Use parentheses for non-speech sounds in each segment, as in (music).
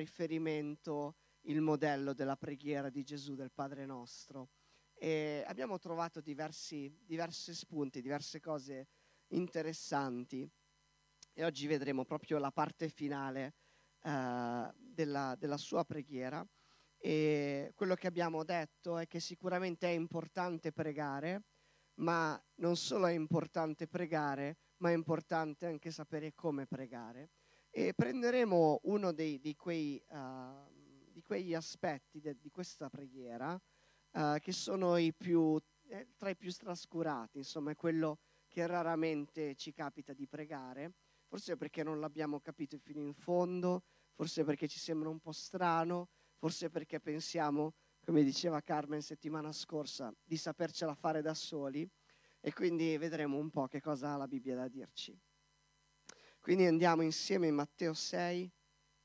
riferimento il modello della preghiera di Gesù, del Padre nostro. E abbiamo trovato diversi, diversi spunti, diverse cose interessanti e oggi vedremo proprio la parte finale eh, della, della sua preghiera. E quello che abbiamo detto è che sicuramente è importante pregare, ma non solo è importante pregare, ma è importante anche sapere come pregare. E prenderemo uno dei, di, quei, uh, di, quegli aspetti de, di questa preghiera uh, che sono i più, eh, tra i più trascurati, insomma è quello che raramente ci capita di pregare, forse perché non l'abbiamo capito fino in fondo, forse perché ci sembra un po' strano, forse perché pensiamo, come diceva Carmen settimana scorsa, di sapercela fare da soli e quindi vedremo un po' che cosa ha la Bibbia da dirci. Quindi andiamo insieme in Matteo 6,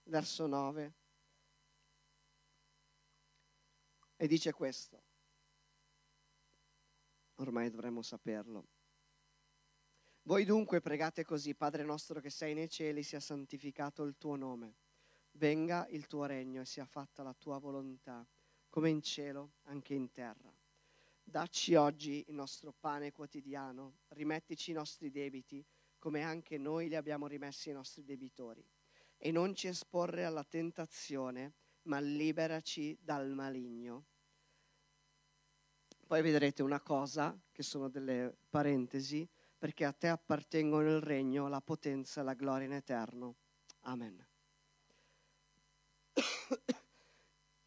verso 9, e dice questo. Ormai dovremmo saperlo. Voi dunque pregate così, Padre nostro che sei nei cieli, sia santificato il tuo nome venga il tuo regno e sia fatta la tua volontà, come in cielo, anche in terra. Dacci oggi il nostro pane quotidiano, rimettici i nostri debiti, come anche noi li abbiamo rimessi ai nostri debitori. E non ci esporre alla tentazione, ma liberaci dal maligno. Poi vedrete una cosa, che sono delle parentesi, perché a te appartengono il regno, la potenza e la gloria in eterno. Amen. (coughs)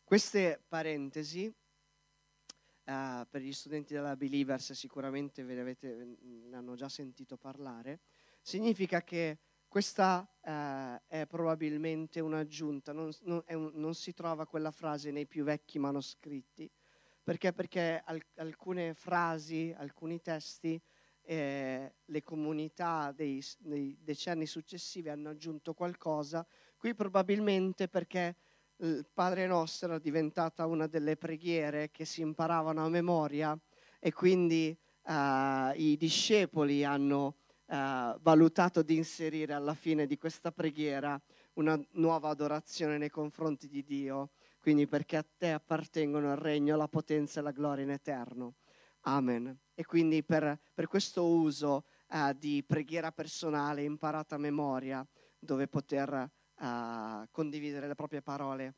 Queste parentesi, uh, per gli studenti della Believers sicuramente ve ne, avete, ne hanno già sentito parlare, significa che questa uh, è probabilmente un'aggiunta, non, non, un, non, si trova quella frase nei più vecchi manoscritti, perché, perché al, alcune frasi, alcuni testi, eh, le comunità dei, dei decenni successivi hanno aggiunto qualcosa, qui probabilmente perché il Padre Nostro è diventata una delle preghiere che si imparavano a memoria e quindi uh, i discepoli hanno uh, valutato di inserire alla fine di questa preghiera una nuova adorazione nei confronti di Dio, quindi perché a te appartengono il regno, la potenza e la gloria in eterno. Amen. E quindi per, per questo uso uh, di preghiera personale imparata a memoria, dove poter a condividere le proprie parole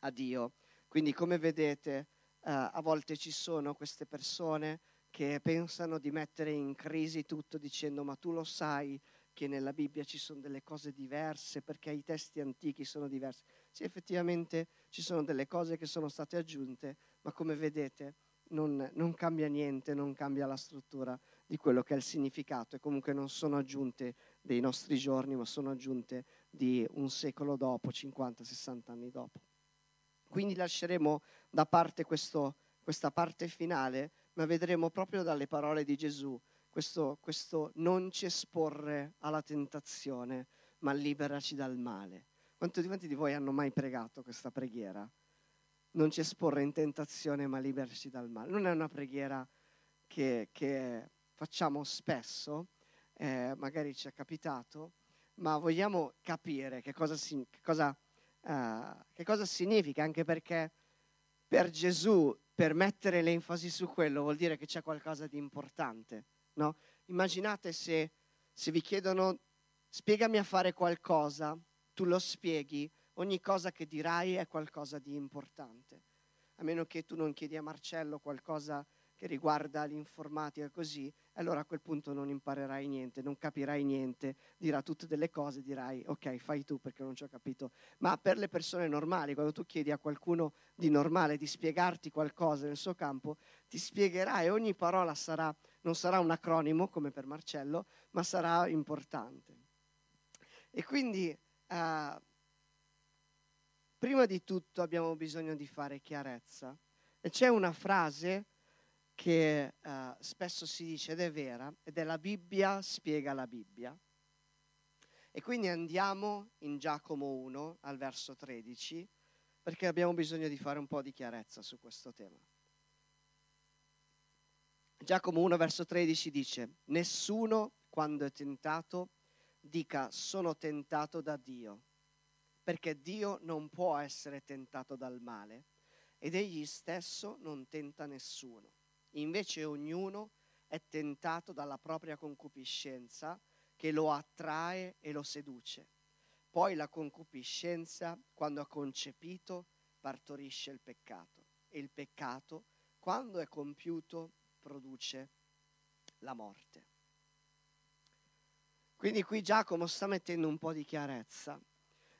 a Dio. Quindi come vedete uh, a volte ci sono queste persone che pensano di mettere in crisi tutto dicendo ma tu lo sai che nella Bibbia ci sono delle cose diverse perché i testi antichi sono diversi. Sì, effettivamente ci sono delle cose che sono state aggiunte, ma come vedete non, non cambia niente, non cambia la struttura di quello che è il significato e comunque non sono aggiunte dei nostri giorni, ma sono aggiunte di un secolo dopo, 50-60 anni dopo. Quindi lasceremo da parte questo, questa parte finale, ma vedremo proprio dalle parole di Gesù questo, questo non ci esporre alla tentazione, ma liberaci dal male. Quanti di voi hanno mai pregato questa preghiera? Non ci esporre in tentazione, ma liberaci dal male. Non è una preghiera che, che facciamo spesso, eh, magari ci è capitato, ma vogliamo capire che cosa, che, cosa, uh, che cosa, significa, anche perché per Gesù, per mettere l'enfasi su quello, vuol dire che c'è qualcosa di importante. No? Immaginate se, se vi chiedono, spiegami a fare qualcosa, tu lo spieghi, ogni cosa che dirai è qualcosa di importante. A meno che tu non chiedi a Marcello qualcosa che riguarda l'informatica così, allora a quel punto non imparerai niente, non capirai niente, dirà tutte delle cose, dirai ok, fai tu perché non ci ho capito. Ma per le persone normali, quando tu chiedi a qualcuno di normale di spiegarti qualcosa nel suo campo, ti spiegherà e ogni parola sarà, non sarà un acronimo come per Marcello, ma sarà importante. E quindi uh, prima di tutto abbiamo bisogno di fare chiarezza. E c'è una frase che uh, spesso si dice ed è vera, ed è la Bibbia spiega la Bibbia. E quindi andiamo in Giacomo 1 al verso 13 perché abbiamo bisogno di fare un po' di chiarezza su questo tema. Giacomo 1 verso 13 dice, nessuno quando è tentato dica sono tentato da Dio, perché Dio non può essere tentato dal male ed egli stesso non tenta nessuno. Invece ognuno è tentato dalla propria concupiscenza che lo attrae e lo seduce. Poi la concupiscenza, quando ha concepito, partorisce il peccato e il peccato, quando è compiuto, produce la morte. Quindi qui Giacomo sta mettendo un po' di chiarezza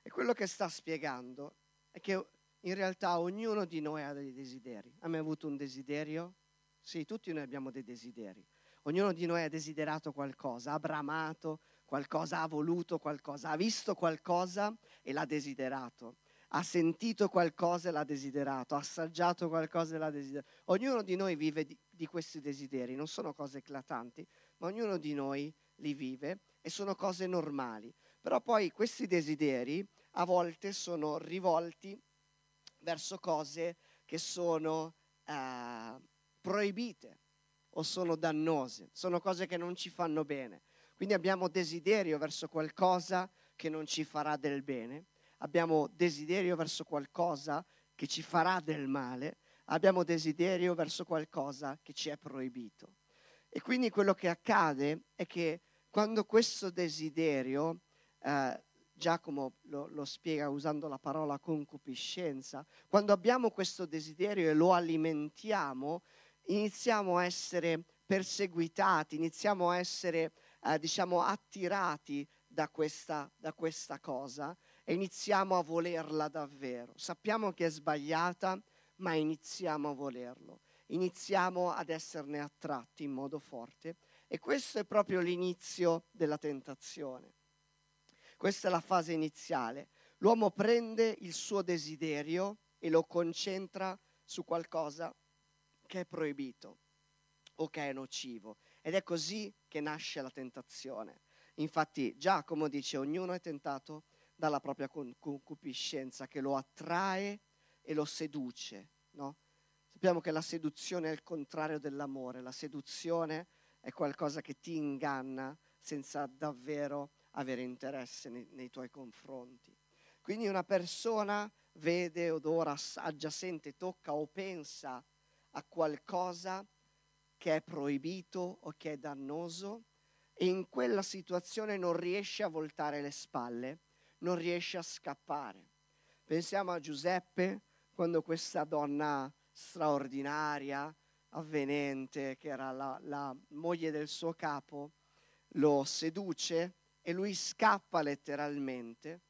e quello che sta spiegando è che in realtà ognuno di noi ha dei desideri. Ha mai avuto un desiderio? Sì, tutti noi abbiamo dei desideri. Ognuno di noi ha desiderato qualcosa, ha bramato qualcosa, ha voluto qualcosa, ha visto qualcosa e l'ha desiderato, ha sentito qualcosa e l'ha desiderato, ha assaggiato qualcosa e l'ha desiderato. Ognuno di noi vive di, di questi desideri, non sono cose eclatanti, ma ognuno di noi li vive e sono cose normali. Però poi questi desideri a volte sono rivolti verso cose che sono eh, proibite o sono dannose, sono cose che non ci fanno bene. Quindi abbiamo desiderio verso qualcosa che non ci farà del bene, abbiamo desiderio verso qualcosa che ci farà del male, abbiamo desiderio verso qualcosa che ci è proibito. E quindi quello che accade è che quando questo desiderio eh, Giacomo lo, lo, spiega usando la parola concupiscenza, quando abbiamo questo desiderio e lo alimentiamo, iniziamo a essere perseguitati, iniziamo a essere, eh, diciamo, attirati da questa, da questa cosa e iniziamo a volerla davvero. Sappiamo che è sbagliata, ma iniziamo a volerlo, iniziamo ad esserne attratti in modo forte e questo è proprio l'inizio della tentazione. Questa è la fase iniziale. L'uomo prende il suo desiderio e lo concentra su qualcosa che è proibito o che è nocivo. Ed è così che nasce la tentazione. Infatti Giacomo dice ognuno è tentato dalla propria concupiscenza che lo attrae e lo seduce. No? Sappiamo che la seduzione è il contrario dell'amore, la seduzione è qualcosa che ti inganna senza davvero avere interesse nei, nei tuoi confronti. Quindi una persona vede, odora, assaggia, sente, tocca o pensa a qualcosa che è proibito o che è dannoso e in quella situazione non riesce a voltare le spalle, non riesce a scappare. Pensiamo a Giuseppe quando questa donna straordinaria, avvenente, che era la, la moglie del suo capo, lo seduce e lui scappa letteralmente.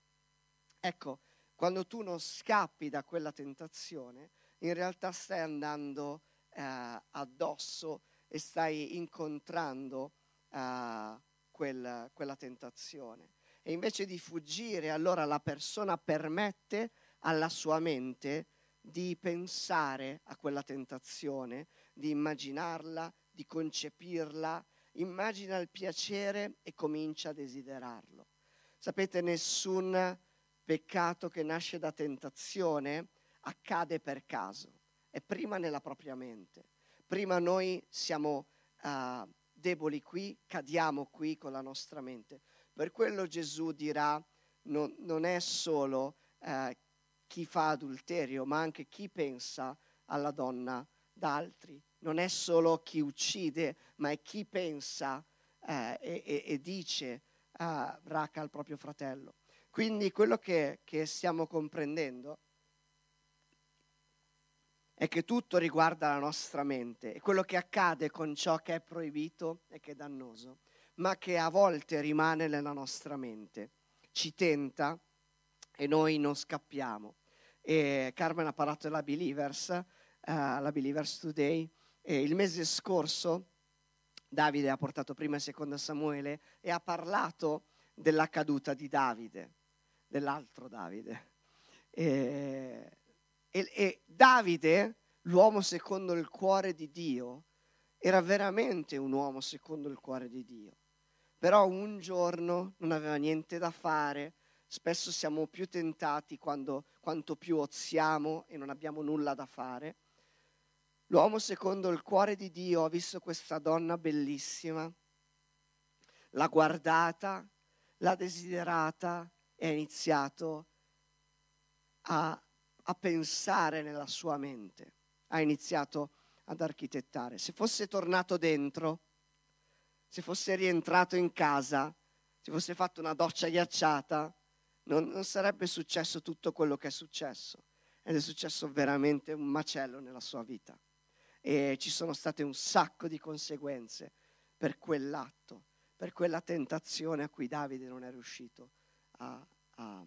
Ecco, quando tu non scappi da quella tentazione, in realtà stai andando eh, addosso e stai incontrando eh, quel, quella tentazione. E invece di fuggire, allora la persona permette alla sua mente di pensare a quella tentazione, di immaginarla, di concepirla, immagina il piacere e comincia a desiderarlo. Sapete, nessun peccato che nasce da tentazione accade per caso, è prima nella propria mente. Prima noi siamo uh, deboli qui, cadiamo qui con la nostra mente. Per quello Gesù dirà, no, non è solo uh, chi fa adulterio, ma anche chi pensa alla donna d'altri non è solo chi uccide, ma è chi pensa eh, e, e, dice ah, raca al proprio fratello. Quindi quello che, che stiamo comprendendo è che tutto riguarda la nostra mente e quello che accade con ciò che è proibito e che è dannoso, ma che a volte rimane nella nostra mente, ci tenta e noi non scappiamo. E Carmen ha parlato della Believers, uh, la Believers Today, e il mese scorso Davide ha portato prima e seconda Samuele e ha parlato della caduta di Davide, dell'altro Davide. E, e, e Davide, l'uomo secondo il cuore di Dio, era veramente un uomo secondo il cuore di Dio. Però un giorno non aveva niente da fare, spesso siamo più tentati quando, quanto più oziamo e non abbiamo nulla da fare. L'uomo secondo il cuore di Dio ha visto questa donna bellissima, l'ha guardata, l'ha desiderata e ha iniziato a, a pensare nella sua mente, ha iniziato ad architettare. Se fosse tornato dentro, se fosse rientrato in casa, se fosse fatto una doccia ghiacciata, non, non sarebbe successo tutto quello che è successo. Ed è successo veramente un macello nella sua vita. E ci sono state un sacco di conseguenze per quell'atto, per quella tentazione a cui Davide non è riuscito a, a,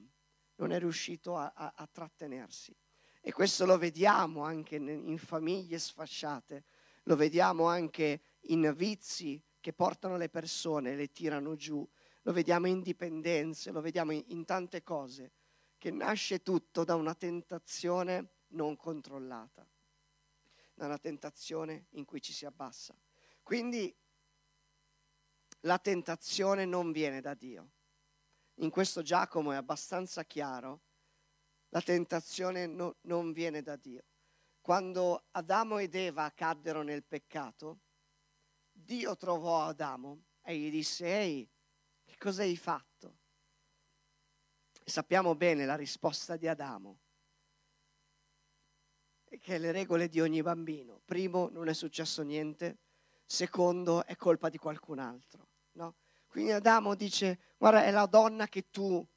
non è riuscito a, a, a trattenersi. E questo lo vediamo anche in famiglie sfasciate, lo vediamo anche in vizi che portano le persone, le tirano giù, lo vediamo in dipendenze, lo vediamo in, in tante cose, che nasce tutto da una tentazione non controllata, da una tentazione in cui ci si abbassa. Quindi la tentazione non viene da Dio. In questo Giacomo è abbastanza chiaro, la tentazione no, non viene da Dio. Quando Adamo ed Eva caddero nel peccato, Dio trovò Adamo e gli disse, ehi, che cosa hai fatto? E sappiamo bene la risposta di Adamo, che è le regole di ogni bambino. Primo, non è successo niente. Secondo, è colpa di qualcun altro. No? Quindi Adamo dice, guarda, è la donna che tu,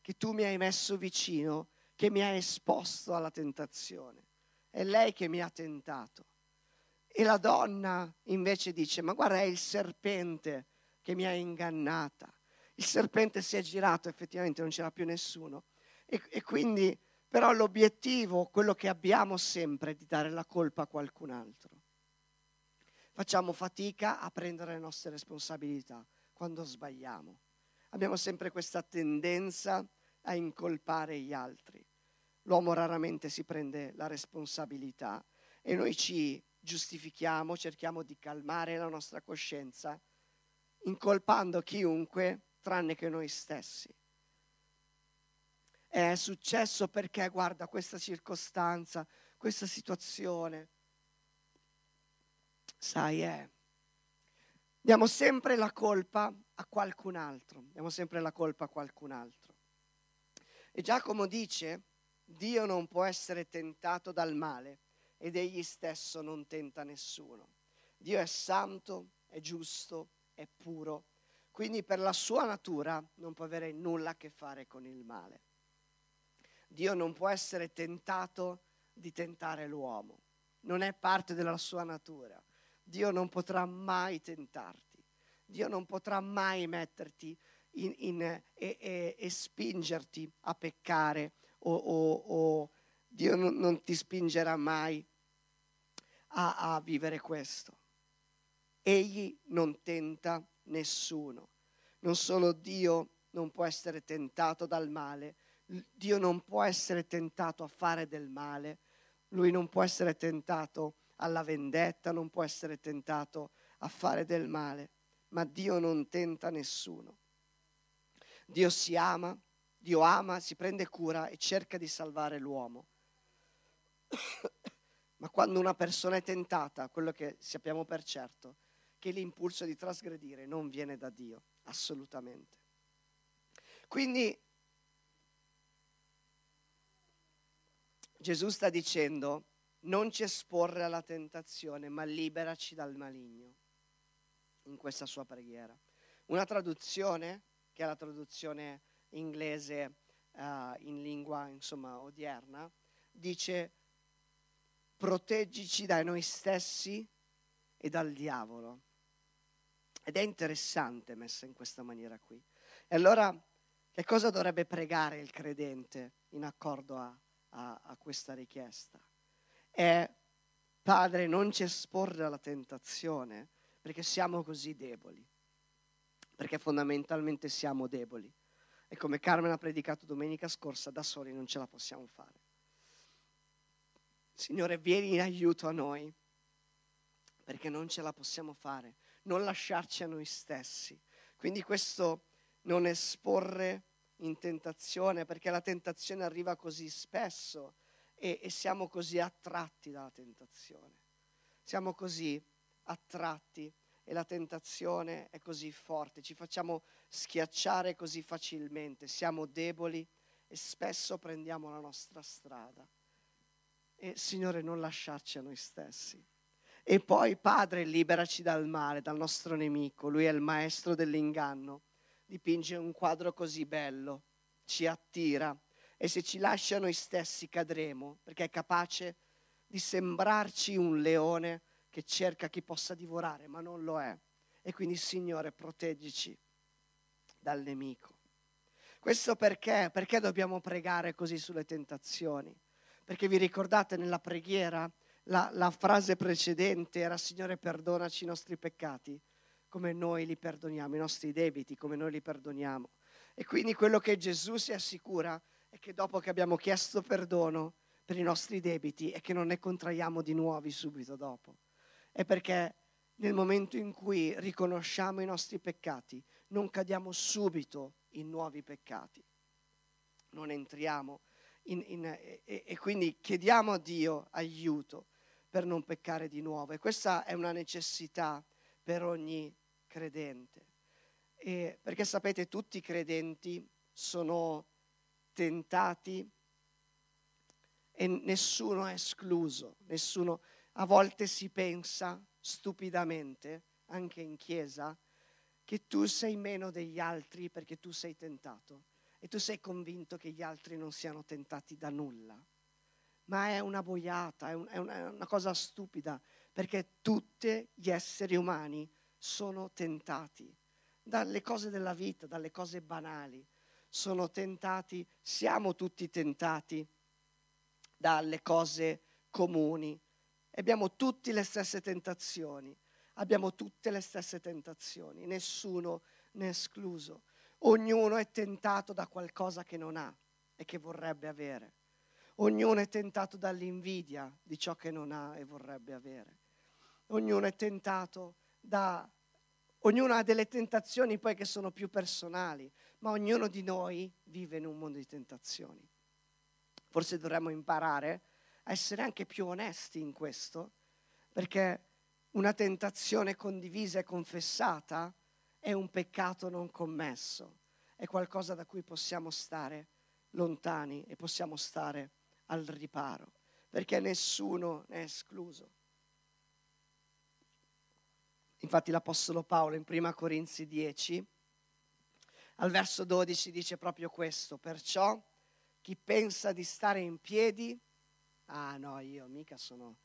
che tu mi hai messo vicino, che mi ha esposto alla tentazione. È lei che mi ha tentato. E la donna invece dice, ma guarda, è il serpente che mi ha ingannata. Il serpente si è girato, effettivamente non c'era più nessuno. E, e quindi, però l'obiettivo, quello che abbiamo sempre, è di dare la colpa a qualcun altro. Facciamo fatica a prendere le nostre responsabilità quando sbagliamo. Abbiamo sempre questa tendenza a incolpare gli altri. L'uomo raramente si prende la responsabilità e noi ci giustifichiamo, cerchiamo di calmare la nostra coscienza incolpando chiunque tranne che noi stessi. È successo perché, guarda, questa circostanza, questa situazione, sai, è... Diamo sempre la colpa a qualcun altro, diamo sempre la colpa a qualcun altro. E Giacomo dice, Dio non può essere tentato dal male ed egli stesso non tenta nessuno. Dio è santo, è giusto, è puro, quindi per la sua natura non può avere nulla a che fare con il male. Dio non può essere tentato di tentare l'uomo, non è parte della sua natura. Dio non potrà mai tentarti, Dio non potrà mai metterti in, in, e, e, e, spingerti a peccare o, o, o Dio non, non, ti spingerà mai a, a vivere questo. Egli non tenta nessuno. Non solo Dio non può essere tentato dal male, Dio non può essere tentato a fare del male, lui non può essere tentato alla vendetta, non può essere tentato a fare del male, ma Dio non tenta nessuno. Dio si ama, Dio ama, si prende cura e cerca di salvare l'uomo. (coughs) ma quando una persona è tentata, quello che sappiamo per certo, che l'impulso di trasgredire non viene da Dio, assolutamente. Quindi Gesù sta dicendo non ci esporre alla tentazione, ma liberaci dal maligno in questa sua preghiera. Una traduzione, che è la traduzione inglese uh, in lingua insomma odierna, dice proteggici da noi stessi e dal diavolo. Ed è interessante messa in questa maniera qui. E allora che cosa dovrebbe pregare il credente in accordo a, a, a questa richiesta? È Padre, non ci esporre alla tentazione perché siamo così deboli, perché fondamentalmente siamo deboli. E come Carmen ha predicato domenica scorsa, da soli non ce la possiamo fare. Signore, vieni in aiuto a noi, perché non ce la possiamo fare non lasciarci a noi stessi. Quindi questo non esporre in tentazione, perché la tentazione arriva così spesso e, e siamo così attratti dalla tentazione. Siamo così attratti e la tentazione è così forte, ci facciamo schiacciare così facilmente, siamo deboli e spesso prendiamo la nostra strada. E Signore, non lasciarci a noi stessi. E poi, Padre, liberaci dal male, dal nostro nemico. Lui è il maestro dell'inganno. Dipinge un quadro così bello, ci attira e se ci lascia noi stessi cadremo, perché è capace di sembrarci un leone che cerca chi possa divorare, ma non lo è. E quindi, Signore, proteggici dal nemico. Questo perché? Perché dobbiamo pregare così sulle tentazioni? Perché vi ricordate nella preghiera la, la frase precedente era Signore perdonaci i nostri peccati come noi li perdoniamo, i nostri debiti come noi li perdoniamo. E quindi quello che Gesù si assicura è che dopo che abbiamo chiesto perdono per i nostri debiti è che non ne contraiamo di nuovi subito dopo. È perché nel momento in cui riconosciamo i nostri peccati non cadiamo subito in nuovi peccati. Non entriamo in, in, e, e quindi chiediamo a Dio aiuto per non peccare di nuovo. E questa è una necessità per ogni credente. E perché sapete, tutti i credenti sono tentati e nessuno è escluso, nessuno. A volte si pensa stupidamente, anche in chiesa, che tu sei meno degli altri perché tu sei tentato e tu sei convinto che gli altri non siano tentati da nulla. Ma è una boiata, è, un, è, una, è una cosa stupida, perché tutti gli esseri umani sono tentati dalle cose della vita, dalle cose banali. Sono tentati, siamo tutti tentati dalle cose comuni. Abbiamo tutte le stesse tentazioni, abbiamo tutte le stesse tentazioni, nessuno ne è escluso. Ognuno è tentato da qualcosa che non ha e che vorrebbe avere. Ognuno è tentato dall'invidia di ciò che non ha e vorrebbe avere. Ognuno è tentato da... Ognuno ha delle tentazioni poi che sono più personali, ma ognuno di noi vive in un mondo di tentazioni. Forse dovremmo imparare a essere anche più onesti in questo, perché una tentazione condivisa e confessata è un peccato non commesso, è qualcosa da cui possiamo stare lontani e possiamo stare al riparo, perché nessuno è escluso. Infatti l'Apostolo Paolo in 1 Corinzi 10, al verso 12 dice proprio questo, perciò chi pensa di stare in piedi, ah no, io mica sono,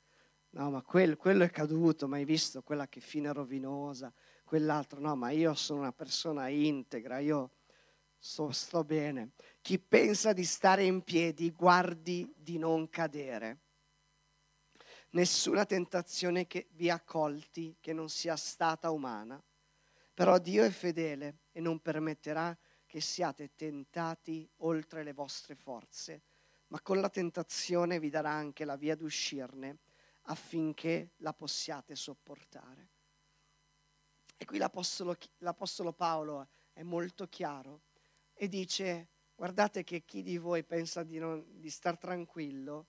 no, ma quel, quello è caduto, ma hai visto quella che fine rovinosa, quell'altro, no, ma io sono una persona integra, io sto, sto bene. Chi pensa di stare in piedi, guardi di non cadere. Nessuna tentazione che vi ha colti che non sia stata umana, però Dio è fedele e non permetterà che siate tentati oltre le vostre forze, ma con la tentazione vi darà anche la via d'uscirne affinché la possiate sopportare. E qui l'Apostolo, l'Apostolo Paolo è molto chiaro e dice, guardate che chi di voi pensa di, non, di star tranquillo,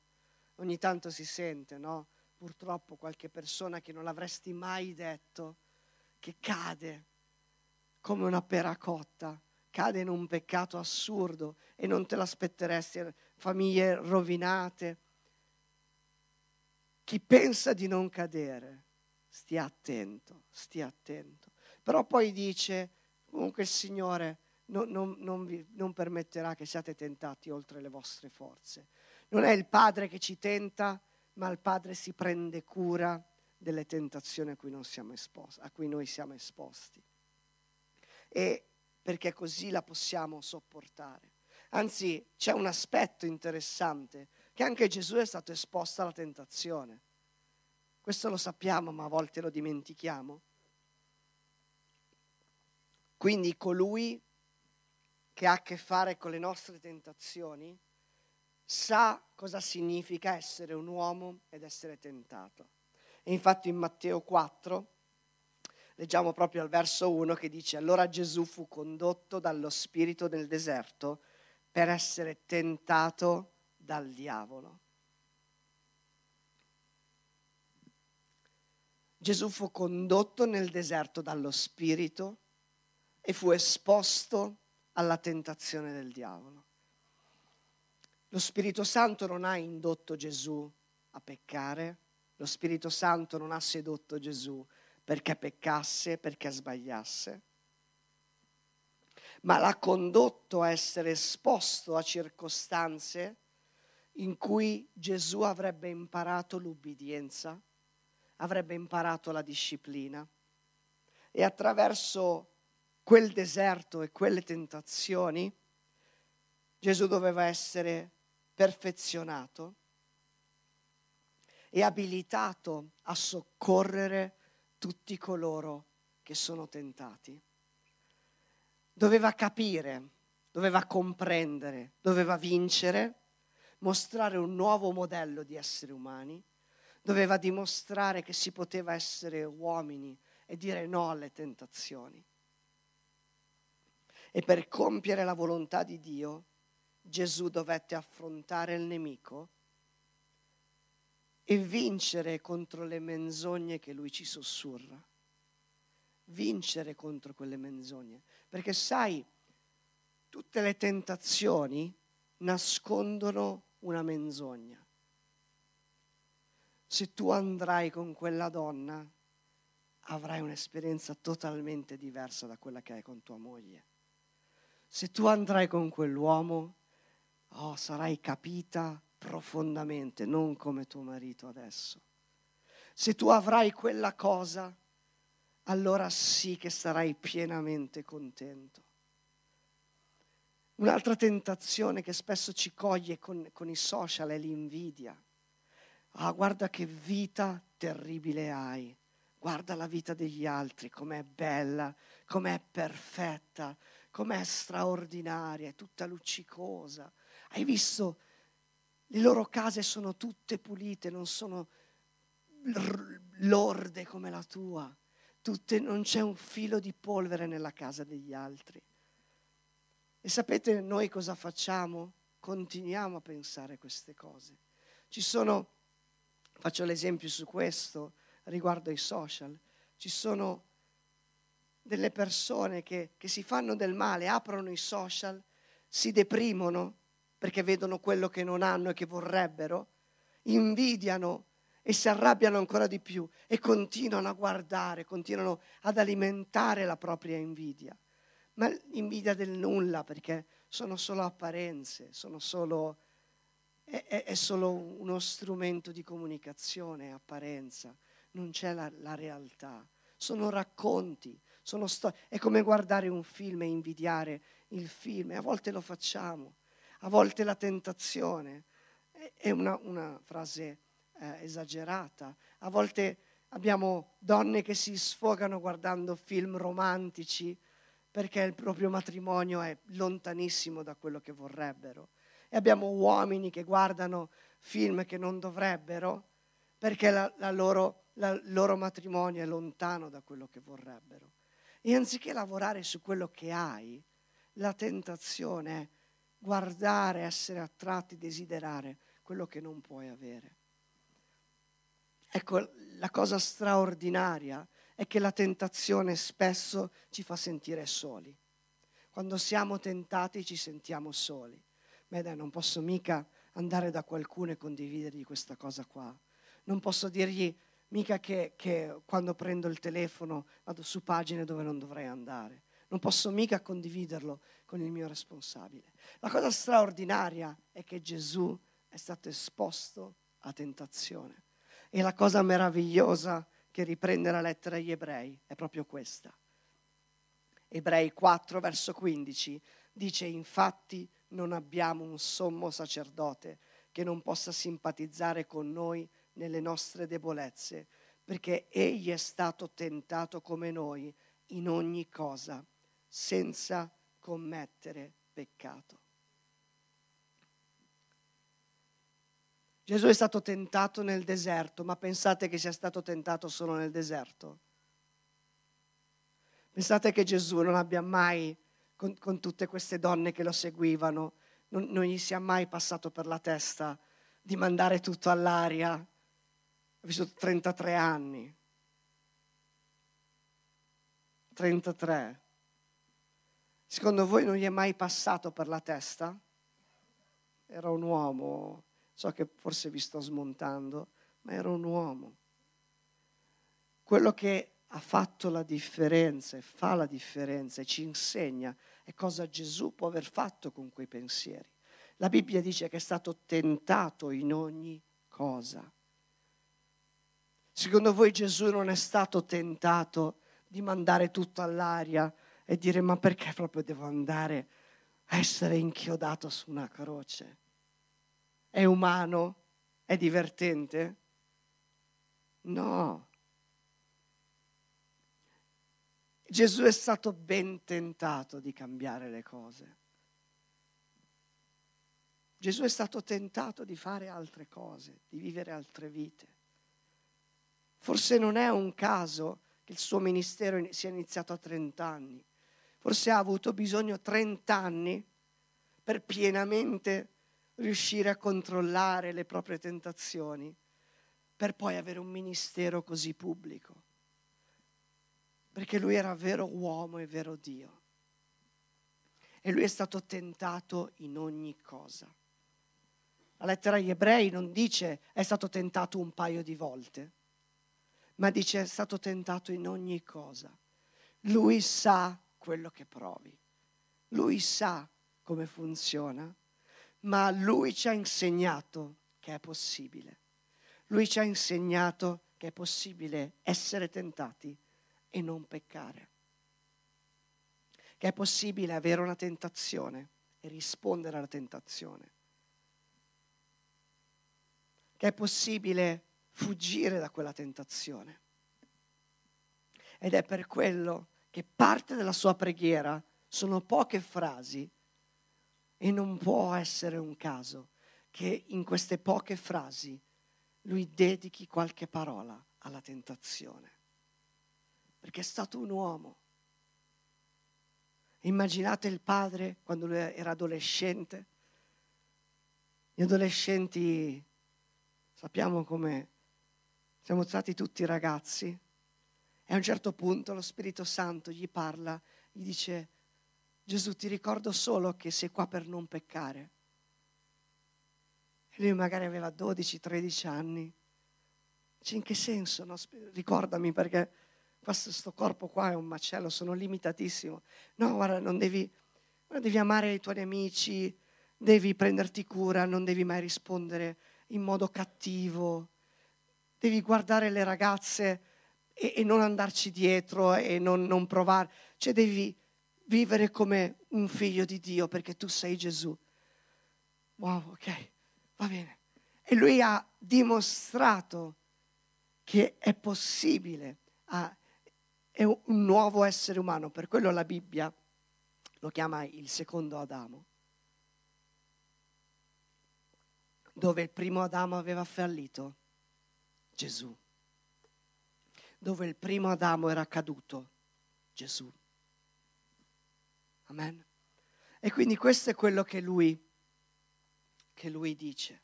ogni tanto si sente, no? Purtroppo qualche persona che non l'avresti mai detto, che cade come una pera cotta, cade in un peccato assurdo e non te l'aspetteresti, famiglie rovinate. Chi pensa di non cadere, stia attento, stia attento. Però poi dice, comunque il Signore non, non, non, vi, non permetterà che siate tentati oltre le vostre forze. Non è il Padre che ci tenta, ma il Padre si prende cura delle tentazioni a cui, esposti, a cui noi siamo esposti. E perché così la possiamo sopportare. Anzi, c'è un aspetto interessante, che anche Gesù è stato esposto alla tentazione. Questo lo sappiamo, ma a volte lo dimentichiamo. Quindi colui che ha a che fare con le nostre tentazioni sa cosa significa essere un uomo ed essere tentato. E infatti in Matteo 4 leggiamo proprio al verso 1 che dice allora Gesù fu condotto dallo Spirito nel deserto per essere tentato dal diavolo. Gesù fu condotto nel deserto dallo Spirito e fu esposto alla tentazione del diavolo. Lo Spirito Santo non ha indotto Gesù a peccare, lo Spirito Santo non ha sedotto Gesù perché peccasse, perché sbagliasse, ma l'ha condotto a essere esposto a circostanze in cui Gesù avrebbe imparato l'ubbidienza, avrebbe imparato la disciplina. E attraverso quel deserto e quelle tentazioni Gesù doveva essere perfezionato e abilitato a soccorrere tutti coloro che sono tentati. Doveva capire, doveva comprendere, doveva vincere, mostrare un nuovo modello di esseri umani, doveva dimostrare che si poteva essere uomini e dire no alle tentazioni. E per compiere la volontà di Dio, Gesù dovette affrontare il nemico e vincere contro le menzogne che lui ci sussurra. Vincere contro quelle menzogne. Perché sai, tutte le tentazioni nascondono una menzogna. Se tu andrai con quella donna, avrai un'esperienza totalmente diversa da quella che hai con tua moglie. Se tu andrai con quell'uomo, oh, sarai capita profondamente, non come tuo marito adesso. Se tu avrai quella cosa, allora sì che sarai pienamente contento. Un'altra tentazione che spesso ci coglie con, con i social è l'invidia. Ah, guarda che vita terribile hai. Guarda la vita degli altri, com'è bella, com'è perfetta, com'è straordinaria, è tutta luccicosa. Hai visto le loro case sono tutte pulite, non sono lorde come la tua. Tutte, non c'è un filo di polvere nella casa degli altri. E sapete noi cosa facciamo? Continuiamo a pensare queste cose. Ci sono, faccio l'esempio su questo riguardo ai social, ci sono delle persone che, che si fanno del male, aprono i social, si deprimono perché vedono quello che non hanno e che vorrebbero, invidiano e si arrabbiano ancora di più e continuano a guardare, continuano ad alimentare la propria invidia. Ma l'invidia del nulla perché sono solo apparenze, sono solo, è, è, è, solo uno strumento di comunicazione, apparenza, non c'è la, la realtà. Sono racconti, sono sto- è come guardare un film e invidiare il film, e a volte lo facciamo a volte la tentazione. È una, una frase eh, esagerata, a volte abbiamo donne che si sfogano guardando film romantici perché il proprio matrimonio è lontanissimo da quello che vorrebbero. E abbiamo uomini che guardano film che non dovrebbero perché la, la loro, la, il loro matrimonio è lontano da quello che vorrebbero. E anziché lavorare su quello che hai, la tentazione è guardare, essere attratti, desiderare quello che non puoi avere. Ecco, la cosa straordinaria è che la tentazione spesso ci fa sentire soli. Quando siamo tentati ci sentiamo soli. Beh, dai, non posso mica andare da qualcuno e condividergli questa cosa qua. Non posso dirgli mica che, che quando prendo il telefono vado su pagine dove non dovrei andare. Non posso mica condividerlo con il mio responsabile. La cosa straordinaria è che Gesù è stato esposto a tentazione. E la cosa meravigliosa che riprende la lettera agli ebrei è proprio questa. Ebrei 4, verso 15 dice infatti non abbiamo un sommo sacerdote che non possa simpatizzare con noi nelle nostre debolezze, perché egli è stato tentato come noi in ogni cosa, senza commettere peccato. Gesù è stato tentato nel deserto, ma pensate che sia stato tentato solo nel deserto? Pensate che Gesù non abbia mai, con, con tutte queste donne che lo seguivano, non, non, gli sia mai passato per la testa di mandare tutto all'aria? Ha vissuto 33 anni. 33. Secondo voi non gli è mai passato per la testa? Era un uomo, so che forse vi sto smontando, ma era un uomo. Quello che ha fatto la differenza e fa la differenza e ci insegna è cosa Gesù può aver fatto con quei pensieri. La Bibbia dice che è stato tentato in ogni cosa. Secondo voi Gesù non è stato tentato di mandare tutto all'aria e dire ma perché proprio devo andare a essere inchiodato su una croce? È umano? È divertente? No. Gesù è stato ben tentato di cambiare le cose. Gesù è stato tentato di fare altre cose, di vivere altre vite. Forse non è un caso che il suo ministero sia iniziato a 30 anni. Forse ha avuto bisogno 30 anni per pienamente riuscire a controllare le proprie tentazioni, per poi avere un ministero così pubblico. Perché lui era vero uomo e vero Dio. E lui è stato tentato in ogni cosa. La lettera agli ebrei non dice è stato tentato un paio di volte, ma dice è stato tentato in ogni cosa. Lui sa quello che provi, lui sa come funziona, ma lui ci ha insegnato che è possibile. Lui ci ha insegnato che è possibile essere tentati e non peccare. Che è possibile avere una tentazione e rispondere alla tentazione che è possibile fuggire da quella tentazione. Ed è per quello che parte della sua preghiera sono poche frasi e non può essere un caso che in queste poche frasi lui dedichi qualche parola alla tentazione. Perché è stato un uomo. Immaginate il padre quando lui era adolescente. Gli adolescenti Sappiamo come siamo stati tutti ragazzi e a un certo punto lo Spirito Santo gli parla, gli dice, Gesù ti ricordo solo che sei qua per non peccare. E lui magari aveva 12-13 anni. Dice, in che senso? No? Ricordami perché questo corpo qua è un macello, sono limitatissimo. No, guarda, non devi, non devi amare i tuoi nemici, devi prenderti cura, non devi mai rispondere in modo cattivo, devi guardare le ragazze e, e non andarci dietro e non, non provare, cioè devi vivere come un figlio di Dio perché tu sei Gesù. Wow, ok, va bene. E lui ha dimostrato che è possibile, ha, è un nuovo essere umano, per quello la Bibbia lo chiama il secondo Adamo. Dove il primo Adamo aveva fallito? Gesù. Dove il primo Adamo era caduto? Gesù. Amen. E quindi questo è quello che lui, che lui dice.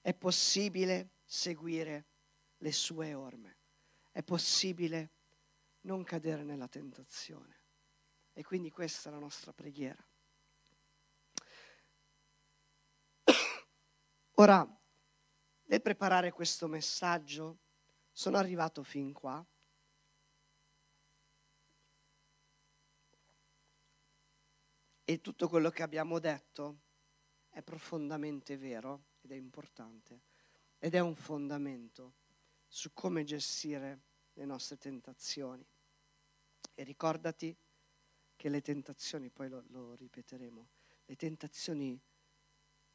È possibile seguire le sue orme. È possibile non cadere nella tentazione. E quindi questa è la nostra preghiera. (coughs) Ora, nel preparare questo messaggio, sono arrivato fin qua. E tutto quello che abbiamo detto è profondamente vero ed è importante ed è un fondamento su come gestire le nostre tentazioni. E ricordati che le tentazioni, poi lo, lo ripeteremo, le tentazioni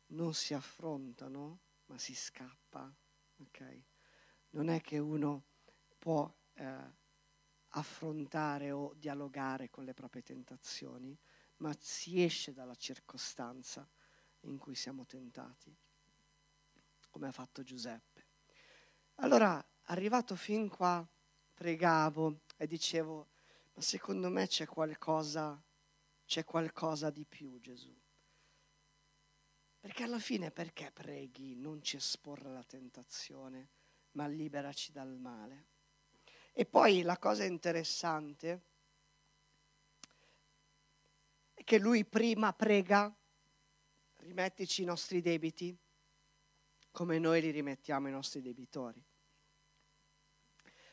non si affrontano, ma si scappa. Okay? Non è che uno può eh, affrontare o dialogare con le proprie tentazioni, ma si esce dalla circostanza in cui siamo tentati, come ha fatto Giuseppe. Allora, arrivato fin qua, pregavo e dicevo, ma secondo me c'è qualcosa, c'è qualcosa di più Gesù. Perché alla fine perché preghi non ci esporre alla tentazione, ma liberaci dal male? E poi la cosa interessante è che lui prima prega, rimettici i nostri debiti come noi li rimettiamo ai nostri debitori.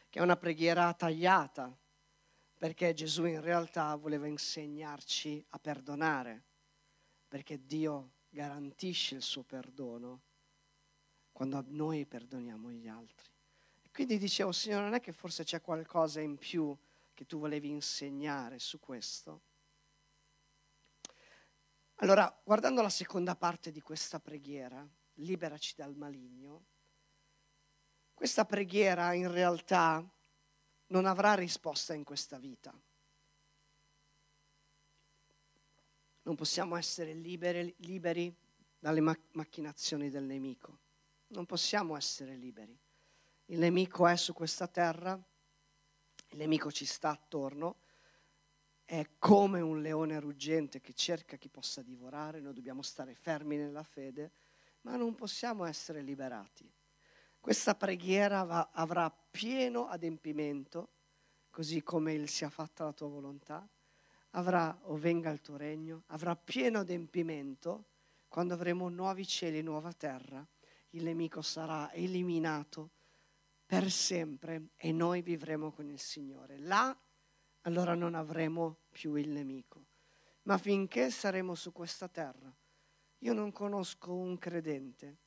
Che è una preghiera tagliata, perché Gesù in realtà voleva insegnarci a perdonare, perché Dio garantisce il suo perdono quando noi perdoniamo gli altri. Quindi dicevo, Signore, non è che forse c'è qualcosa in più che tu volevi insegnare su questo? Allora, guardando la seconda parte di questa preghiera, liberaci dal maligno, questa preghiera in realtà non avrà risposta in questa vita. Non possiamo essere liberi, liberi dalle macchinazioni del nemico. Non possiamo essere liberi. Il nemico è su questa terra, il nemico ci sta attorno, è come un leone ruggente che cerca chi possa divorare, noi dobbiamo stare fermi nella fede, ma non possiamo essere liberati. Questa preghiera va, avrà pieno adempimento, così come il sia fatta la tua volontà, avrà o venga il tuo regno, avrà pieno adempimento quando avremo nuovi cieli nuova terra, il nemico sarà eliminato per sempre e noi vivremo con il Signore. Là allora non avremo più il nemico. Ma finché saremo su questa terra, io non conosco un credente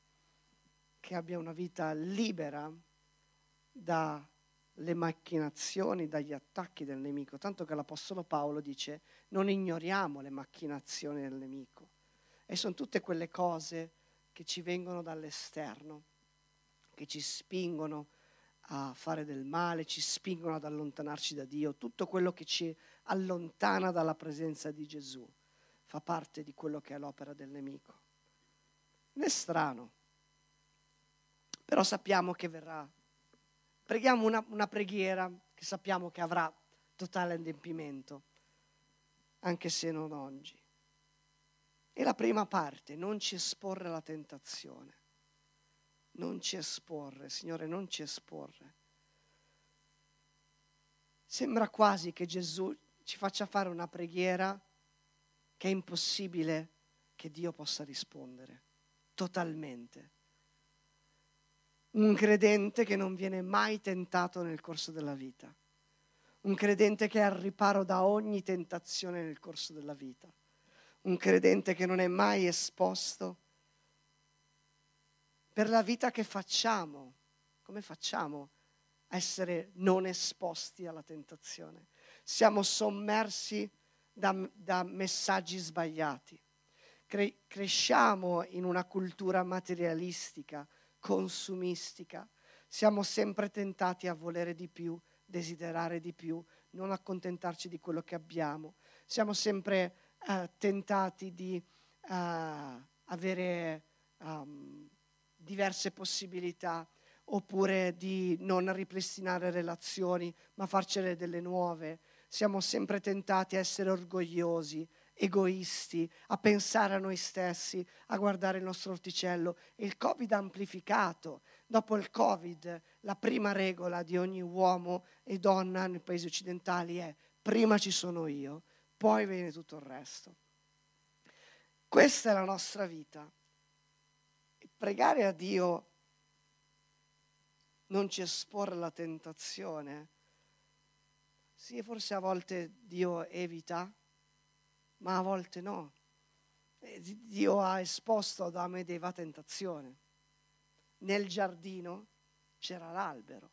che abbia una vita libera dalle macchinazioni, dagli attacchi del nemico, tanto che l'Apostolo Paolo dice non ignoriamo le macchinazioni del nemico. E sono tutte quelle cose che ci vengono dall'esterno, che ci spingono a fare del male, ci spingono ad allontanarci da Dio, tutto quello che ci allontana dalla presenza di Gesù fa parte di quello che è l'opera del nemico. Non è strano, però sappiamo che verrà. Preghiamo una, una preghiera che sappiamo che avrà totale adempimento, anche se non oggi. E la prima parte, non ci esporre alla tentazione non ci esporre, Signore, non ci esporre. Sembra quasi che Gesù ci faccia fare una preghiera che è impossibile che Dio possa rispondere, totalmente. Un credente che non viene mai tentato nel corso della vita, un credente che è al riparo da ogni tentazione nel corso della vita, un credente che non è mai esposto per la vita che facciamo. Come facciamo a essere non esposti alla tentazione? Siamo sommersi da, da messaggi sbagliati. Cre- cresciamo in una cultura materialistica, consumistica. Siamo sempre tentati a volere di più, desiderare di più, non accontentarci di quello che abbiamo. Siamo sempre uh, tentati di uh, avere um, diverse possibilità, oppure di non ripristinare relazioni, ma farcene delle nuove. Siamo sempre tentati a essere orgogliosi, egoisti, a pensare a noi stessi, a guardare il nostro orticello. il Covid ha amplificato. Dopo il Covid, la prima regola di ogni uomo e donna nei paesi occidentali è prima ci sono io, poi viene tutto il resto. Questa è la nostra vita pregare a Dio non ci esporre alla tentazione. Sì, forse a volte Dio evita, ma a volte no. Dio ha esposto Adamo ed Eva tentazione. Nel giardino c'era l'albero.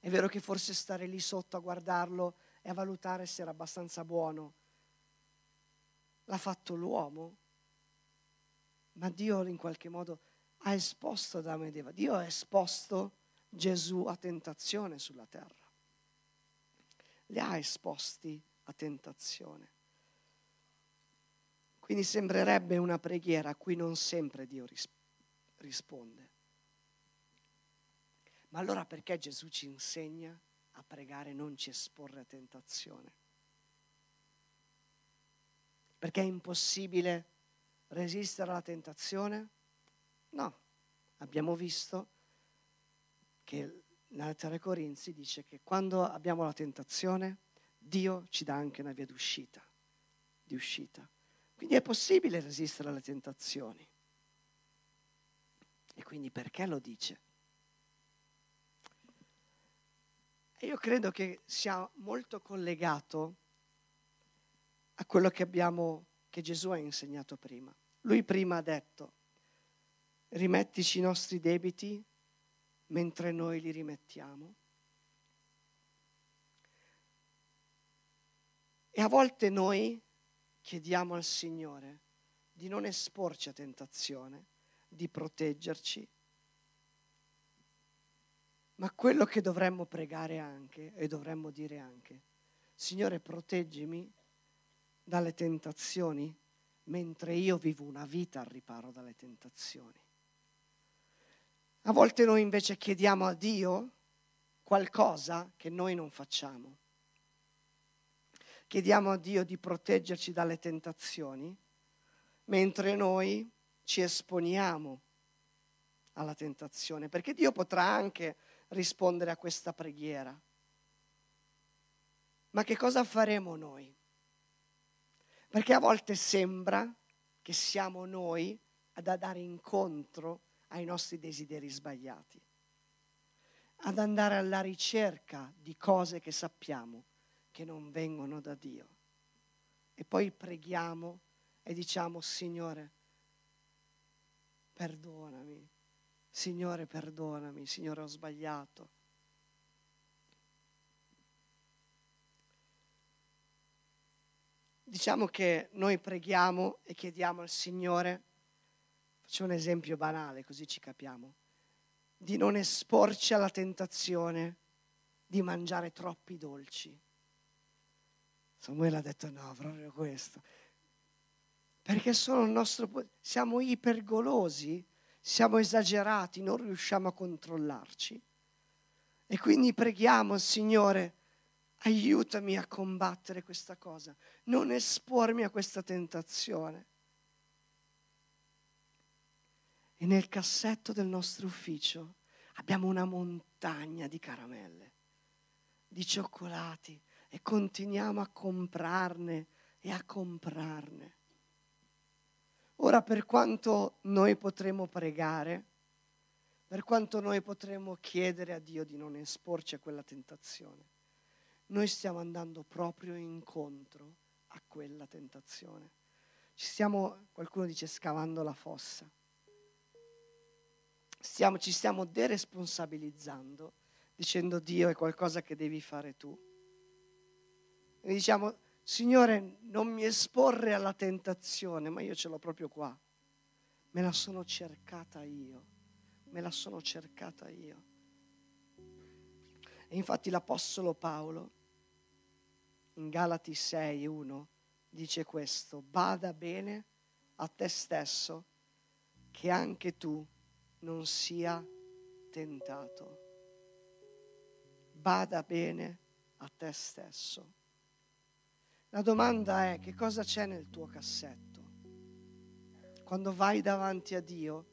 È vero che forse stare lì sotto a guardarlo e a valutare se era abbastanza buono l'ha fatto l'uomo ma Dio in qualche modo ha esposto Adamo ed Eva, Dio ha esposto Gesù a tentazione sulla terra. Li ha esposti a tentazione. Quindi sembrerebbe una preghiera a cui non sempre Dio risponde. Ma allora perché Gesù ci insegna a pregare non ci esporre a tentazione? Perché è impossibile resistere alla tentazione? No, abbiamo visto che nella ai Corinzi dice che quando abbiamo la tentazione, Dio ci dà anche una via d'uscita, di uscita. Quindi è possibile resistere alle tentazioni. E quindi perché lo dice? E io credo che sia molto collegato a quello che, abbiamo, che Gesù ha insegnato prima. Lui prima ha detto, rimettici i nostri debiti mentre noi li rimettiamo. E a volte noi chiediamo al Signore di non esporci a tentazione, di proteggerci, ma quello che dovremmo pregare anche e dovremmo dire anche, Signore proteggimi dalle tentazioni mentre io vivo una vita al riparo dalle tentazioni. A volte noi invece chiediamo a Dio qualcosa che noi non facciamo. Chiediamo a Dio di proteggerci dalle tentazioni, mentre noi ci esponiamo alla tentazione, perché Dio potrà anche rispondere a questa preghiera. Ma che cosa faremo noi? Perché a volte sembra che siamo noi ad andare incontro ai nostri desideri sbagliati, ad andare alla ricerca di cose che sappiamo che non vengono da Dio. E poi preghiamo e diciamo, Signore, perdonami, Signore, perdonami, Signore, ho sbagliato. Diciamo che noi preghiamo e chiediamo al Signore Faccio un esempio banale, così ci capiamo. Di non esporci alla tentazione di mangiare troppi dolci. Samuele ha detto no, proprio questo. Perché sono il nostro... Siamo ipergolosi, siamo esagerati, non riusciamo a controllarci. E quindi preghiamo Signore, aiutami a combattere questa cosa, non espormi a questa tentazione. E nel cassetto del nostro ufficio abbiamo una montagna di caramelle, di cioccolati e continuiamo a comprarne e a comprarne. Ora per quanto noi potremo pregare, per quanto noi potremo chiedere a Dio di non esporci a quella tentazione, noi stiamo andando proprio incontro a quella tentazione. Ci stiamo, qualcuno dice, scavando la fossa stiamo, ci stiamo deresponsabilizzando dicendo Dio è qualcosa che devi fare tu. E diciamo, Signore, non mi esporre alla tentazione, ma io ce l'ho proprio qua. Me la sono cercata io, me la sono cercata io. E infatti l'Apostolo Paolo, in Galati 6, 1, dice questo, bada bene a te stesso che anche tu non sia tentato. Bada bene a te stesso. La domanda è che cosa c'è nel tuo cassetto? Quando vai davanti a Dio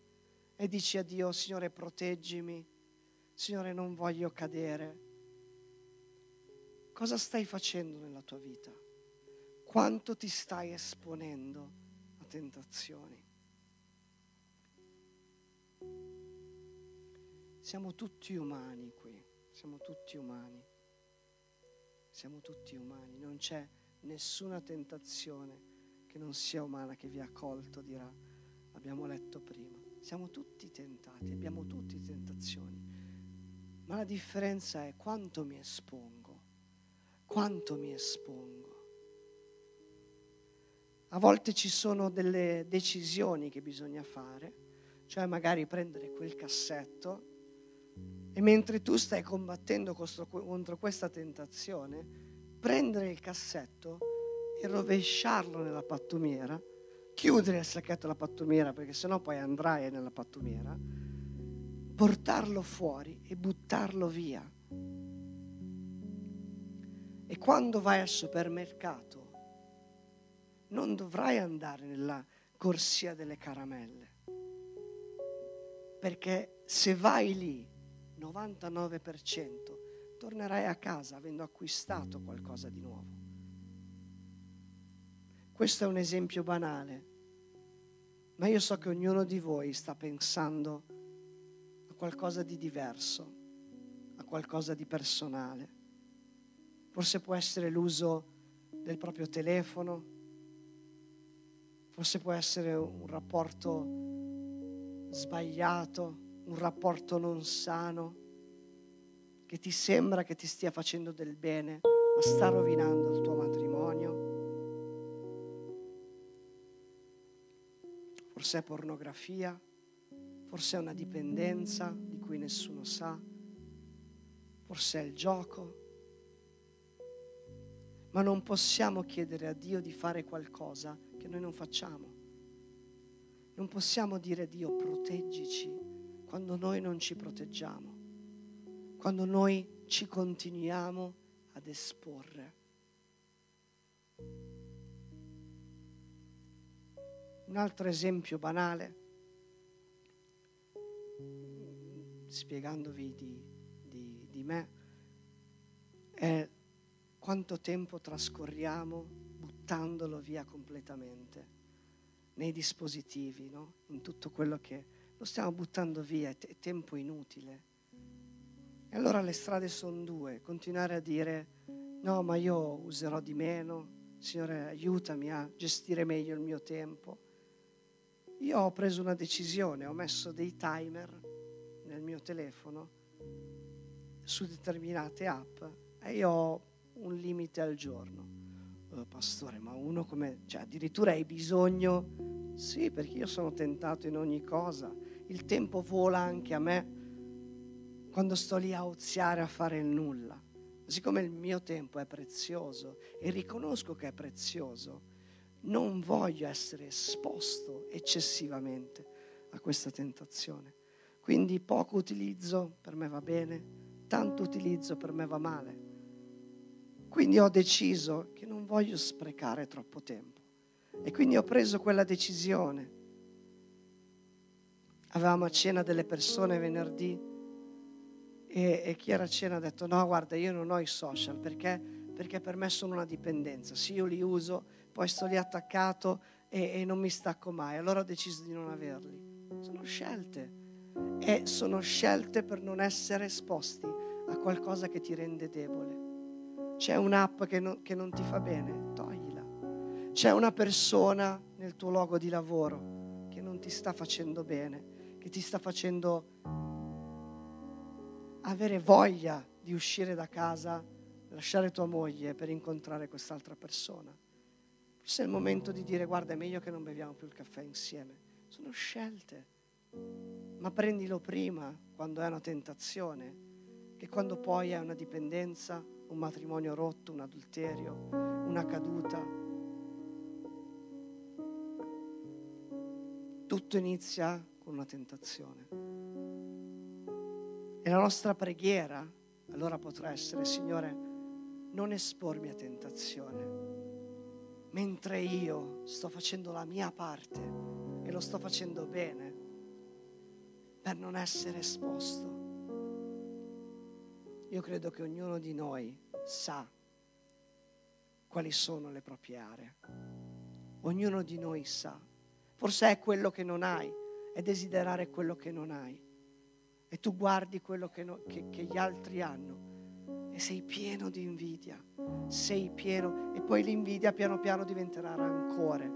e dici a Dio, Signore, proteggimi, Signore, non voglio cadere. Cosa stai facendo nella tua vita? Quanto ti stai esponendo a tentazioni? Siamo tutti umani qui, siamo tutti umani. Siamo tutti umani, non c'è nessuna tentazione che non sia umana che vi ha colto, dirà, abbiamo letto prima. Siamo tutti tentati, abbiamo tutti tentazioni. Ma la differenza è quanto mi espongo, quanto mi espongo. A volte ci sono delle decisioni che bisogna fare, cioè magari prendere quel cassetto e mentre tu stai combattendo contro questa tentazione, prendere il cassetto e rovesciarlo nella pattumiera, chiudere il sacchetto della pattumiera perché sennò poi andrai nella pattumiera, portarlo fuori e buttarlo via. E quando vai al supermercato non dovrai andare nella corsia delle caramelle, perché se vai lì 99% tornerai a casa avendo acquistato qualcosa di nuovo. Questo è un esempio banale, ma io so che ognuno di voi sta pensando a qualcosa di diverso, a qualcosa di personale. Forse può essere l'uso del proprio telefono, forse può essere un rapporto sbagliato, un rapporto non sano, che ti sembra che ti stia facendo del bene, ma sta rovinando il tuo matrimonio. Forse è pornografia, forse è una dipendenza di cui nessuno sa, forse è il gioco. Ma non possiamo chiedere a Dio di fare qualcosa che noi non facciamo. Non possiamo dire a Dio proteggici quando noi non ci proteggiamo, quando noi ci continuiamo ad esporre. Un altro esempio banale, spiegandovi di, di, di me, è quanto tempo trascorriamo buttandolo via completamente nei dispositivi, no? in tutto quello che lo stiamo buttando via, è, tempo inutile. E allora le strade sono due, continuare a dire no, ma io userò di meno, Signore aiutami a gestire meglio il mio tempo. Io ho preso una decisione, ho messo dei timer nel mio telefono su determinate app e io ho un limite al giorno. Oh, pastore, ma uno come, cioè addirittura hai bisogno? Sì, perché io sono tentato in ogni cosa il tempo vola anche a me quando sto lì a oziare a fare il nulla. Siccome il mio tempo è prezioso e riconosco che è prezioso, non voglio essere esposto eccessivamente a questa tentazione. Quindi poco utilizzo per me va bene, tanto utilizzo per me va male. Quindi ho deciso che non voglio sprecare troppo tempo. E quindi ho preso quella decisione avevamo a cena delle persone venerdì e, e, chi era a cena ha detto no guarda io non ho i social perché, perché per me sono una dipendenza, sì io li uso, poi sto lì attaccato e, e non mi stacco mai, allora ho deciso di non averli. Sono scelte e sono scelte per non essere esposti a qualcosa che ti rende debole. C'è un'app che non, che non ti fa bene, toglila. C'è una persona nel tuo luogo di lavoro che non ti sta facendo bene che ti sta facendo avere voglia di uscire da casa, lasciare tua moglie per incontrare quest'altra persona. Forse è il momento di dire guarda è meglio che non beviamo più il caffè insieme. Sono scelte, ma prendilo prima quando è una tentazione, che quando poi è una dipendenza, un matrimonio rotto, un adulterio, una caduta. Tutto inizia con una tentazione. E la nostra preghiera allora potrà essere, Signore, non espormi a tentazione, mentre io sto facendo la mia parte e lo sto facendo bene per non essere esposto. Io credo che ognuno di noi sa quali sono le proprie aree. Ognuno di noi sa. Forse è quello che non hai, è desiderare quello che non hai. E tu guardi quello che, no, che, che gli altri hanno e sei pieno di invidia, sei pieno e poi l'invidia piano piano diventerà rancore,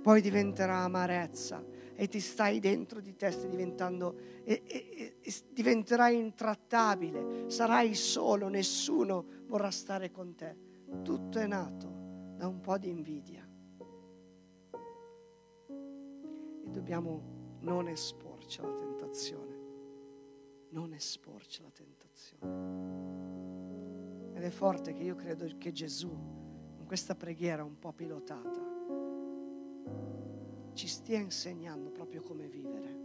poi diventerà amarezza e ti stai dentro di te, stai diventando, e, e, e diventerai intrattabile, sarai solo, nessuno vorrà stare con te. Tutto è nato da un po' di invidia. E dobbiamo non esporci alla tentazione, non esporci alla tentazione. Ed è forte che io credo che Gesù, in questa preghiera un po' pilotata, ci stia insegnando proprio come vivere.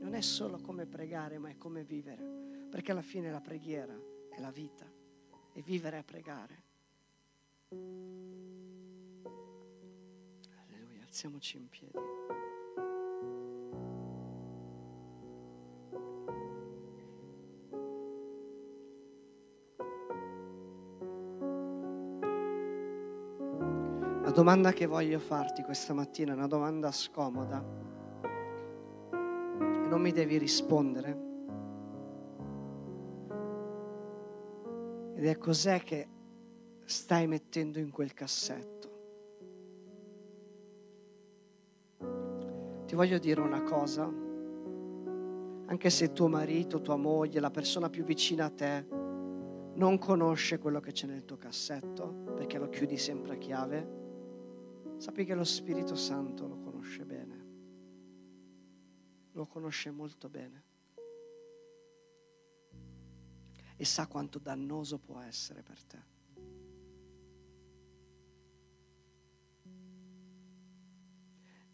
Non è solo come pregare, ma è come vivere, perché alla fine la preghiera è la vita e vivere è pregare. Alleluia, alziamoci in piedi. La domanda che voglio farti questa mattina è una domanda scomoda non mi devi rispondere. Ed è cos'è che stai mettendo in quel cassetto? Ti voglio dire una cosa, anche se tuo marito, tua moglie, la persona più vicina a te non conosce quello che c'è nel tuo cassetto, perché lo chiudi sempre a chiave, sappi che lo Spirito Santo lo conosce bene, lo conosce molto bene e sa quanto dannoso può essere per te.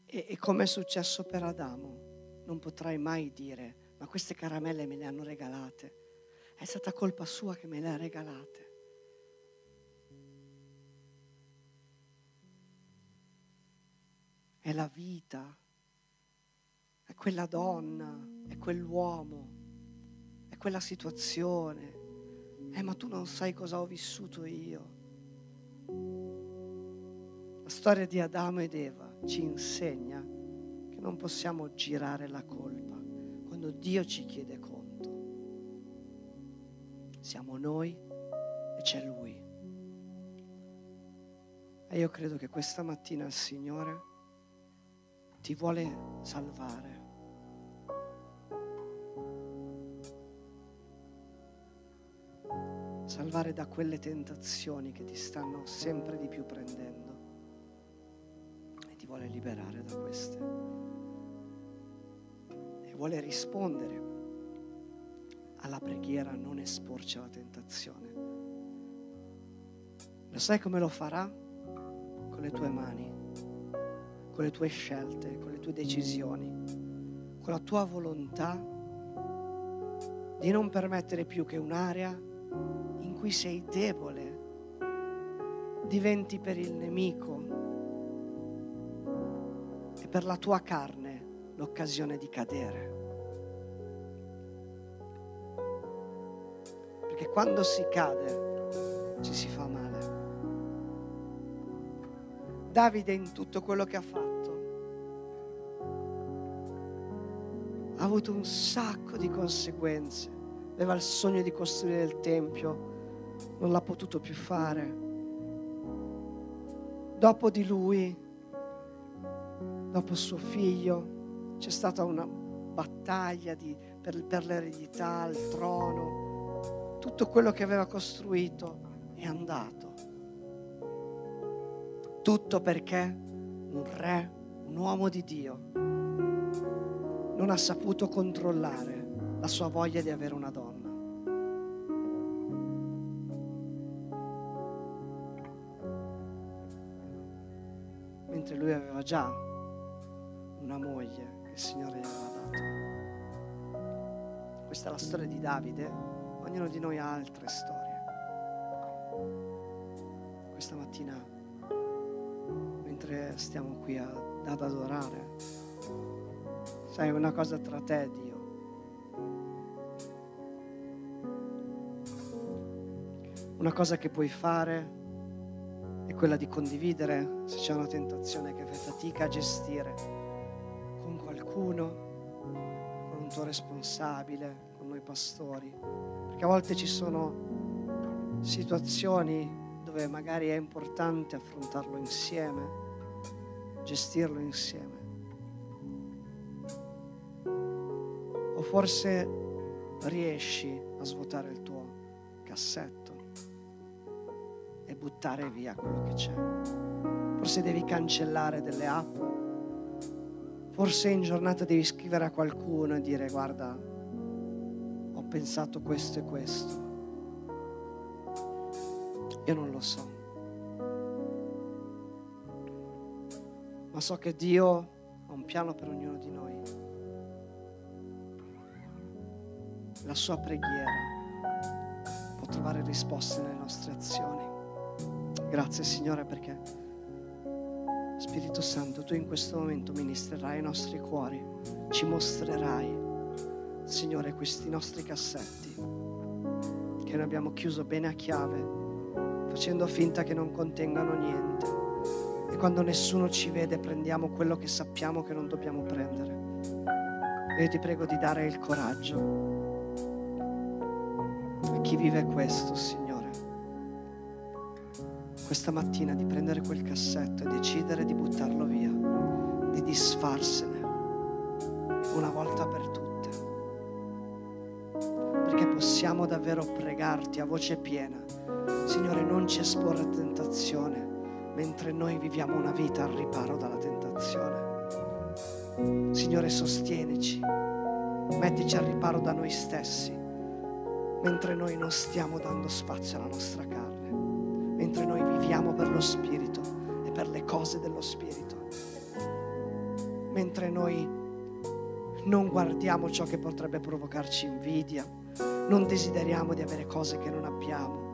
E, e come è successo per Adamo, non potrai mai dire, ma queste caramelle me le hanno regalate. È stata colpa sua che me le ha regalate. È la vita, è quella donna, è quell'uomo, è quella situazione. Eh, ma tu non sai cosa ho vissuto io. La storia di Adamo ed Eva ci insegna che non possiamo girare la colpa quando Dio ci chiede conto. Siamo noi e c'è Lui. E io credo che questa mattina il Signore ti vuole salvare. Salvare da quelle tentazioni che ti stanno sempre di più prendendo ti vuole liberare da queste. E vuole rispondere alla preghiera, non esporci alla tentazione. Lo sai come lo farà? Con le tue mani, con le tue scelte, con le tue decisioni, con la tua volontà di non permettere più che un'area in cui sei debole diventi per il nemico e per la tua carne l'occasione di cadere. Perché quando si cade ci si fa male. Davide in tutto quello che ha fatto ha avuto un sacco di conseguenze. Aveva il sogno di costruire il Tempio, non l'ha potuto più fare. Dopo di lui dopo suo figlio, c'è stata una battaglia di, per, per l'eredità, il trono, tutto quello che aveva costruito è andato. Tutto perché un re, un uomo di Dio, non ha saputo controllare la sua voglia di avere una donna. Mentre lui aveva già una moglie che il Signore gli aveva dato. Questa è la storia di Davide, ognuno di noi ha altre storie. Questa mattina, mentre stiamo qui a, ad adorare, sai, una cosa tra te e Dio. Una cosa che puoi fare è quella di condividere se c'è una tentazione che fai fatica a gestire qualcuno, con un tuo responsabile, con noi pastori, perché a volte ci sono situazioni dove magari è importante affrontarlo insieme, gestirlo insieme. O forse riesci a svuotare il tuo cassetto e buttare via quello che c'è. Forse devi cancellare delle app Forse in giornata devi scrivere a qualcuno e dire guarda, ho pensato questo e questo. Io non lo so. Ma so che Dio ha un piano per ognuno di noi. La sua preghiera può trovare risposte nelle nostre azioni. Grazie Signore perché Spirito Santo, tu in questo momento ministrerai i nostri cuori, ci mostrerai, Signore, questi nostri cassetti che noi abbiamo chiuso bene a chiave, facendo finta che non contengano niente. E quando nessuno ci vede prendiamo quello che sappiamo che non dobbiamo prendere. Io ti prego di dare il coraggio a chi vive questo, Signore. Questa mattina di prendere quel cassetto e decidere di buttarlo via, di disfarsene una volta per tutte. Perché possiamo davvero pregarti a voce piena, Signore, non ci esporre a tentazione mentre noi viviamo una vita al riparo dalla tentazione. Signore, sostienici, mettici al riparo da noi stessi, mentre noi non stiamo dando spazio alla nostra carne, mentre noi viviamo per lo Spirito e per le cose dello Spirito, mentre noi non guardiamo ciò che potrebbe provocarci invidia, non desideriamo di avere cose che non abbiamo,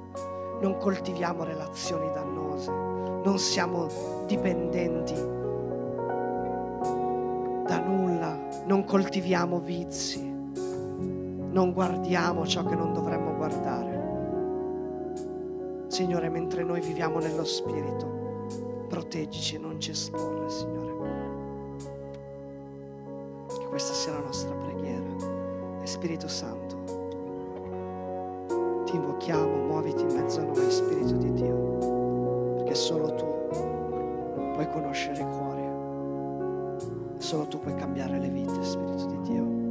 non coltiviamo relazioni dannose, non siamo dipendenti da nulla, non coltiviamo vizi, non guardiamo ciò che non dovremmo guardare. Signore, mentre noi viviamo nello Spirito, proteggici e non ci esporre, Signore. Che questa sia la nostra preghiera. E Spirito Santo, ti invochiamo, muoviti in mezzo a noi, Spirito di Dio, perché solo tu puoi conoscere i cuori, solo tu puoi cambiare le vite, Spirito di Dio.